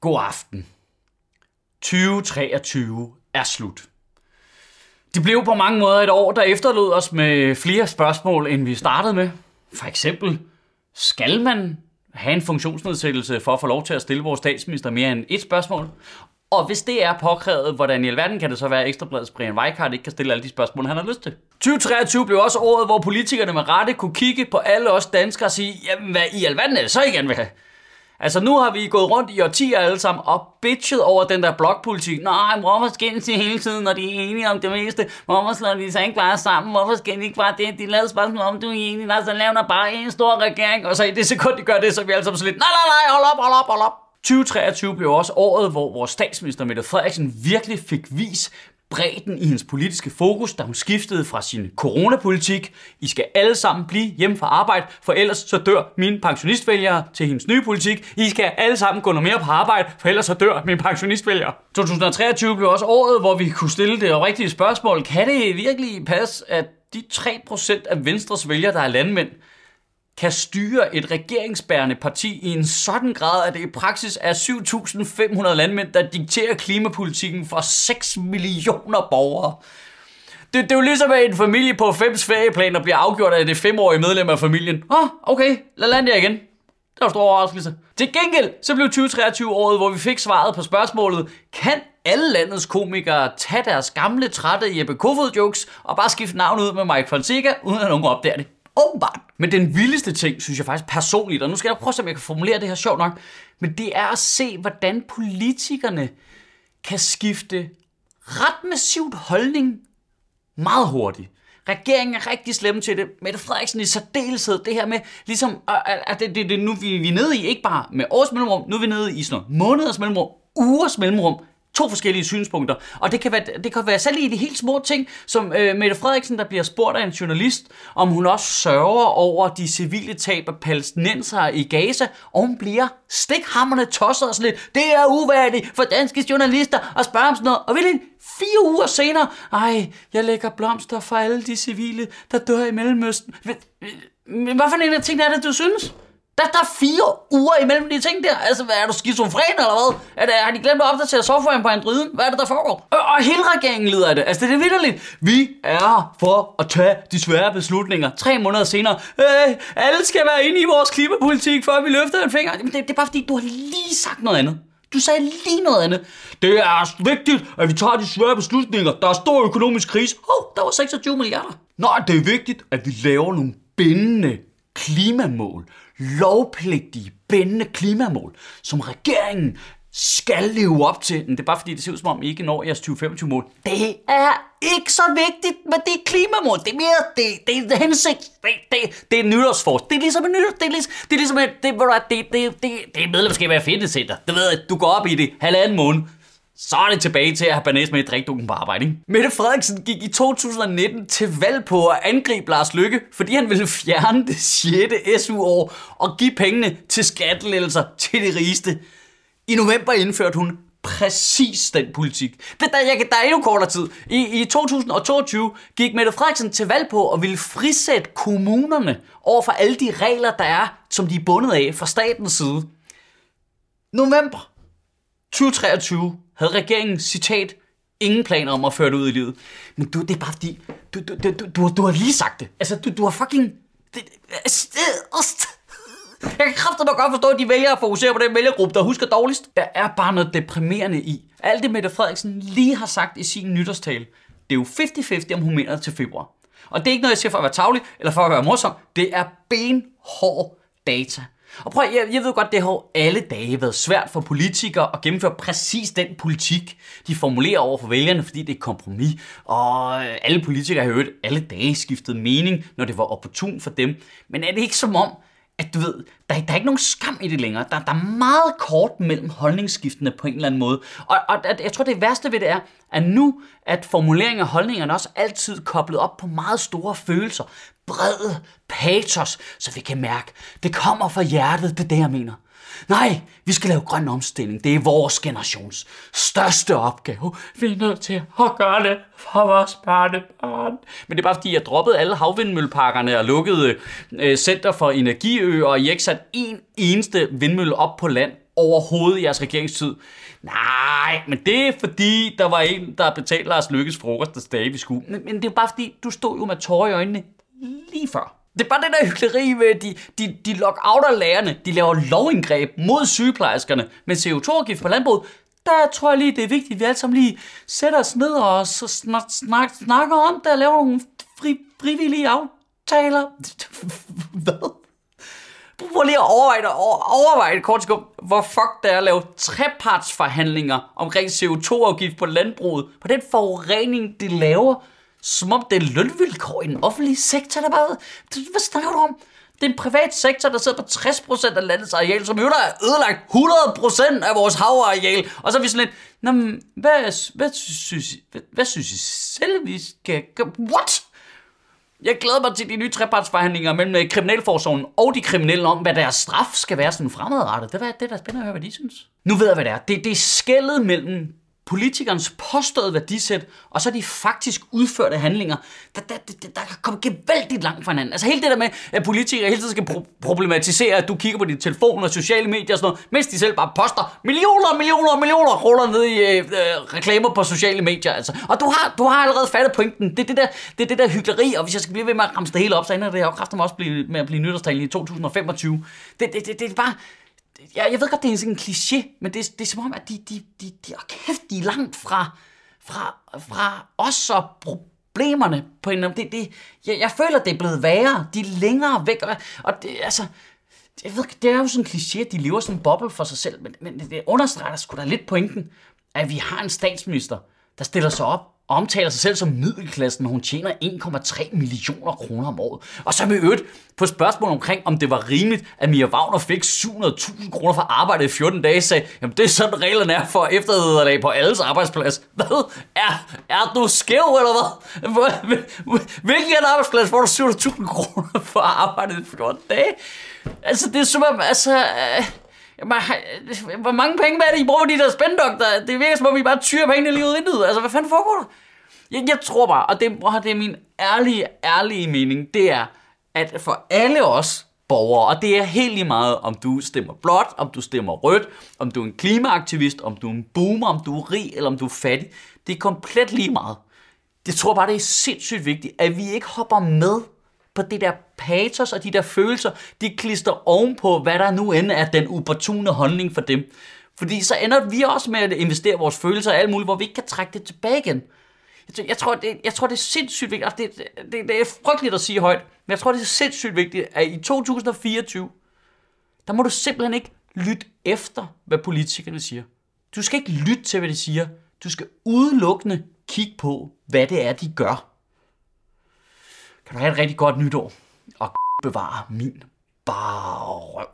God aften. 2023 er slut. Det blev på mange måder et år, der efterlod os med flere spørgsmål, end vi startede med. For eksempel, skal man have en funktionsnedsættelse for at få lov til at stille vores statsminister mere end et spørgsmål? Og hvis det er påkrævet, hvordan i alverden kan det så være, at Ekstrabladets Brian Weikart ikke kan stille alle de spørgsmål, han har lyst til? 2023 blev også året, hvor politikerne med rette kunne kigge på alle os danskere og sige, jamen hvad i alverden er det så, I gerne vil have? Altså nu har vi gået rundt i årtier alle sammen og bitchet over den der blokpolitik. Nej, hvorfor skændes de hele tiden, når de er enige om det meste? Hvorfor slår de sig ikke bare sammen? Hvorfor skændes de ikke bare det? De lavede spørgsmål om, du er enig, nej, så laver bare en stor regering. Og så i det sekund, de gør det, så er vi alle sammen så lidt, nej, nej, nej, hold op, hold op, hold op. 2023 blev også året, hvor vores statsminister Mette Frederiksen virkelig fik vis bredden i hendes politiske fokus, da hun skiftede fra sin coronapolitik. I skal alle sammen blive hjemme fra arbejde, for ellers så dør mine pensionistvælgere til hendes nye politik. I skal alle sammen gå noget mere på arbejde, for ellers så dør mine pensionistvælgere. 2023 blev også året, hvor vi kunne stille det rigtige spørgsmål. Kan det virkelig passe, at de 3% af Venstres vælgere, der er landmænd, kan styre et regeringsbærende parti i en sådan grad, at det i praksis er 7.500 landmænd, der dikterer klimapolitikken for 6 millioner borgere. Det, det er jo ligesom, at en familie på fem sfæreplaner bliver afgjort af det femårige medlem af familien. Åh, oh, okay, lad lande igen. Det var en stor overraskelse. Til gengæld, så blev 2023 året, hvor vi fik svaret på spørgsmålet, kan alle landets komikere tage deres gamle, trætte Jeppe Kofod jokes og bare skifte navn ud med Mike Fonseca, uden at nogen opdager det? Åbenbart. Men den vildeste ting, synes jeg faktisk personligt, og nu skal jeg prøve at se, om jeg kan formulere det her sjovt nok, men det er at se, hvordan politikerne kan skifte ret massivt holdning meget hurtigt. Regeringen er rigtig slemme til det. Mette Frederiksen i særdeleshed, det her med, ligesom, at det, det, det, nu vi, vi er nede i, ikke bare med års mellemrum, nu er vi nede i sådan noget måneders mellemrum, ugers mellemrum, to forskellige synspunkter. Og det kan være, det kan være selv i de helt små ting, som øh, Mette Frederiksen, der bliver spurgt af en journalist, om hun også sørger over de civile tab af palæstinensere i Gaza, og hun bliver stikhammerne tosset og sådan lidt. Det er uværdigt for danske journalister at spørge om sådan noget. Og vil det fire uger senere, ej, jeg lægger blomster for alle de civile, der dør i Mellemøsten. Hvad for en af tingene er det, du synes? Der, der er fire uger imellem de ting der. Altså, hvad er du skizofren eller hvad? Er det, har de glemt at opdatere softwaren på Androiden? Hvad er det, der foregår? Og, og hele regeringen lider af det. Altså, det er vidderligt. Vi er for at tage de svære beslutninger. Tre måneder senere. Øh, alle skal være inde i vores klimapolitik, for vi løfter en finger. Men det, det er bare fordi, du har lige sagt noget andet. Du sagde lige noget andet. Det er vigtigt, at vi tager de svære beslutninger. Der er stor økonomisk krise. Hov, oh, der var 26 milliarder. Nej, det er vigtigt, at vi laver nogle bindende klimamål lovpligtige, bindende klimamål, som regeringen skal leve op til. Men det er bare fordi, det ser ud som om, I ikke når jeres 2025-mål. Det er ikke så vigtigt med det klimamål. Det er mere, det, det, det er hensigt. Det, det, det er nytårsforsk. Det er ligesom en nytårs. Det er ligesom, det er ligesom et, det, det, det, det, det er medlemskab af fitnesscenter. Det ved jeg, du går op i det halvanden måned så er det tilbage til at have banæs med i drikdukken på arbejde. Ikke? Mette Frederiksen gik i 2019 til valg på at angribe Lars Lykke, fordi han ville fjerne det 6. SU-år og give pengene til skattelettelser til de rigeste. I november indførte hun præcis den politik. Det, der, jeg, der er endnu kortere tid. I, I 2022 gik Mette Frederiksen til valg på at ville frisætte kommunerne over for alle de regler, der er, som de er bundet af fra statens side. November 2023 havde regeringen, citat, ingen planer om at føre det ud i livet. Men du, det er bare fordi, du, du, du, du, du har lige sagt det. Altså, du, du har fucking... Det, altså, altså, jeg kan kraftigt godt forstå, at de vælger at fokusere på den vælgergruppe, der husker dårligst. Der er bare noget deprimerende i. Alt det Mette Frederiksen lige har sagt i sin nytårstale, det er jo 50-50, om hun mener det til februar. Og det er ikke noget, jeg siger for at være tavlig, eller for at være morsom. Det er benhård data. Og prøv, jeg, jeg ved godt, det har alle dage været svært for politikere at gennemføre præcis den politik, de formulerer over for vælgerne, fordi det er et kompromis. Og øh, alle politikere har hørt alle dage skiftet mening, når det var opportun for dem. Men er det ikke som om, at du ved, der, der er ikke nogen skam i det længere. Der, der er meget kort mellem holdningsskiftene på en eller anden måde. Og, og at, jeg tror, det værste ved det er, at nu at formuleringen af holdningerne også altid koblet op på meget store følelser. Bred patos, så vi kan mærke, det kommer fra hjertet, det er det, jeg mener. Nej, vi skal lave grøn omstilling. Det er vores generations største opgave. Vi er nødt til at gøre det for vores børnebørn. Men det er bare fordi, jeg droppede alle havvindmølleparkerne og lukkede øh, Center for Energiø, og I ikke sat en eneste vindmølle op på land overhovedet i jeres regeringstid. Nej, men det er fordi, der var en, der betalte Lars Lykkes frokost, der stadig vi skulle. Men, men det er bare fordi, du stod jo med tårer i øjnene lige før. Det er bare det der hyggeleri med, at de, de, de lockouter lærerne, de laver lovindgreb mod sygeplejerskerne med CO2-afgift på landbruget. Der tror jeg lige, det er vigtigt, at vi alle sammen lige sætter os ned og så snak, snak, snakker om det og laver nogle fri, frivillige aftaler. Hvad? Prøv lige at overveje overveje et kort sekund, hvor fuck det er at lave trepartsforhandlinger omkring CO2-afgift på landbruget, på den forurening, de laver, som om det er lønvilkår i den offentlige sektor, der bare... Hvad snakker du om? Det er en privat sektor, der sidder på 60% af landets areal, som jo der er ødelagt 100% af vores havareal. Og så er vi sådan lidt, Nå, men, hvad, hvad, synes, hvad, hvad synes I selv, vi skal gøre? What? Jeg glæder mig til de nye trepartsforhandlinger mellem øh, Kriminalforsorgen og de kriminelle om, hvad deres straf skal være sådan fremadrettet. Det er det, der er spændende at høre, hvad de synes. Nu ved jeg, hvad det er. Det, det er skældet mellem politikernes påståede værdisæt, og så de faktisk udførte handlinger, der, der, der, der kan komme gevaldigt langt fra hinanden. Altså hele det der med, at politikere hele tiden skal pro- problematisere, at du kigger på din telefon og sociale medier og sådan noget, mens de selv bare poster millioner, millioner, millioner kroner ned i øh, øh, reklamer på sociale medier. Altså. Og du har, du har allerede fattet pointen. Det er det, der, det er det der hyggeleri, og hvis jeg skal blive ved med at ramse det hele op, så ender det jo kraftigt også blive, med at blive nytårstalen i 2025. Det, det, det, det er bare, jeg, jeg ved godt, det er sådan en kliché, men det, det er som om, at de, de, de, de, oh, kæft, de er langt fra, fra, fra os og problemerne på en det, det, jeg, jeg føler, det er blevet værre. De er længere væk, og, og det, altså, jeg ved, det er jo sådan en kliché, at de lever sådan en boble for sig selv, men, men det understreger sgu da lidt pointen, at vi har en statsminister, der stiller sig op omtaler sig selv som middelklassen, når hun tjener 1,3 millioner kroner om året. Og så med øvrigt på spørgsmål omkring, om det var rimeligt, at Mia Wagner fik 700.000 kroner for arbejde i 14 dage, sagde, jamen det er sådan reglerne er for eftervederlag på alles arbejdsplads. Hvad? Er, er du skæv, eller hvad? Hvilken arbejdsplads får du 700.000 kroner for arbejde i 14 dage? Altså, det er som om, altså... Øh, hvor mange penge er det, I bruger de der spændokter? Det virker som om, I bare tyrer pengene lige ud i intet. Altså, hvad fanden foregår der? Jeg, jeg tror bare, og det, det er min ærlige, ærlige mening, det er, at for alle os borgere, og det er helt lige meget, om du stemmer blåt, om du stemmer rødt, om du er en klimaaktivist, om du er en boomer, om du er rig, eller om du er fattig, det er komplet lige meget. Det tror bare, det er sindssygt vigtigt, at vi ikke hopper med på det der patos og de der følelser, de klister ovenpå, hvad der nu end er den opportune holdning for dem. Fordi så ender vi også med at investere vores følelser og alt muligt, hvor vi ikke kan trække det tilbage igen. Jeg tror, det, jeg tror, det er sindssygt vigtigt. Det, det, det er frygteligt at sige højt, men jeg tror, det er sindssygt vigtigt, at i 2024, der må du simpelthen ikke lytte efter, hvad politikerne siger. Du skal ikke lytte til, hvad de siger. Du skal udelukkende kigge på, hvad det er, de gør. Kan du have et rigtig godt nytår, og bevare min bare røv.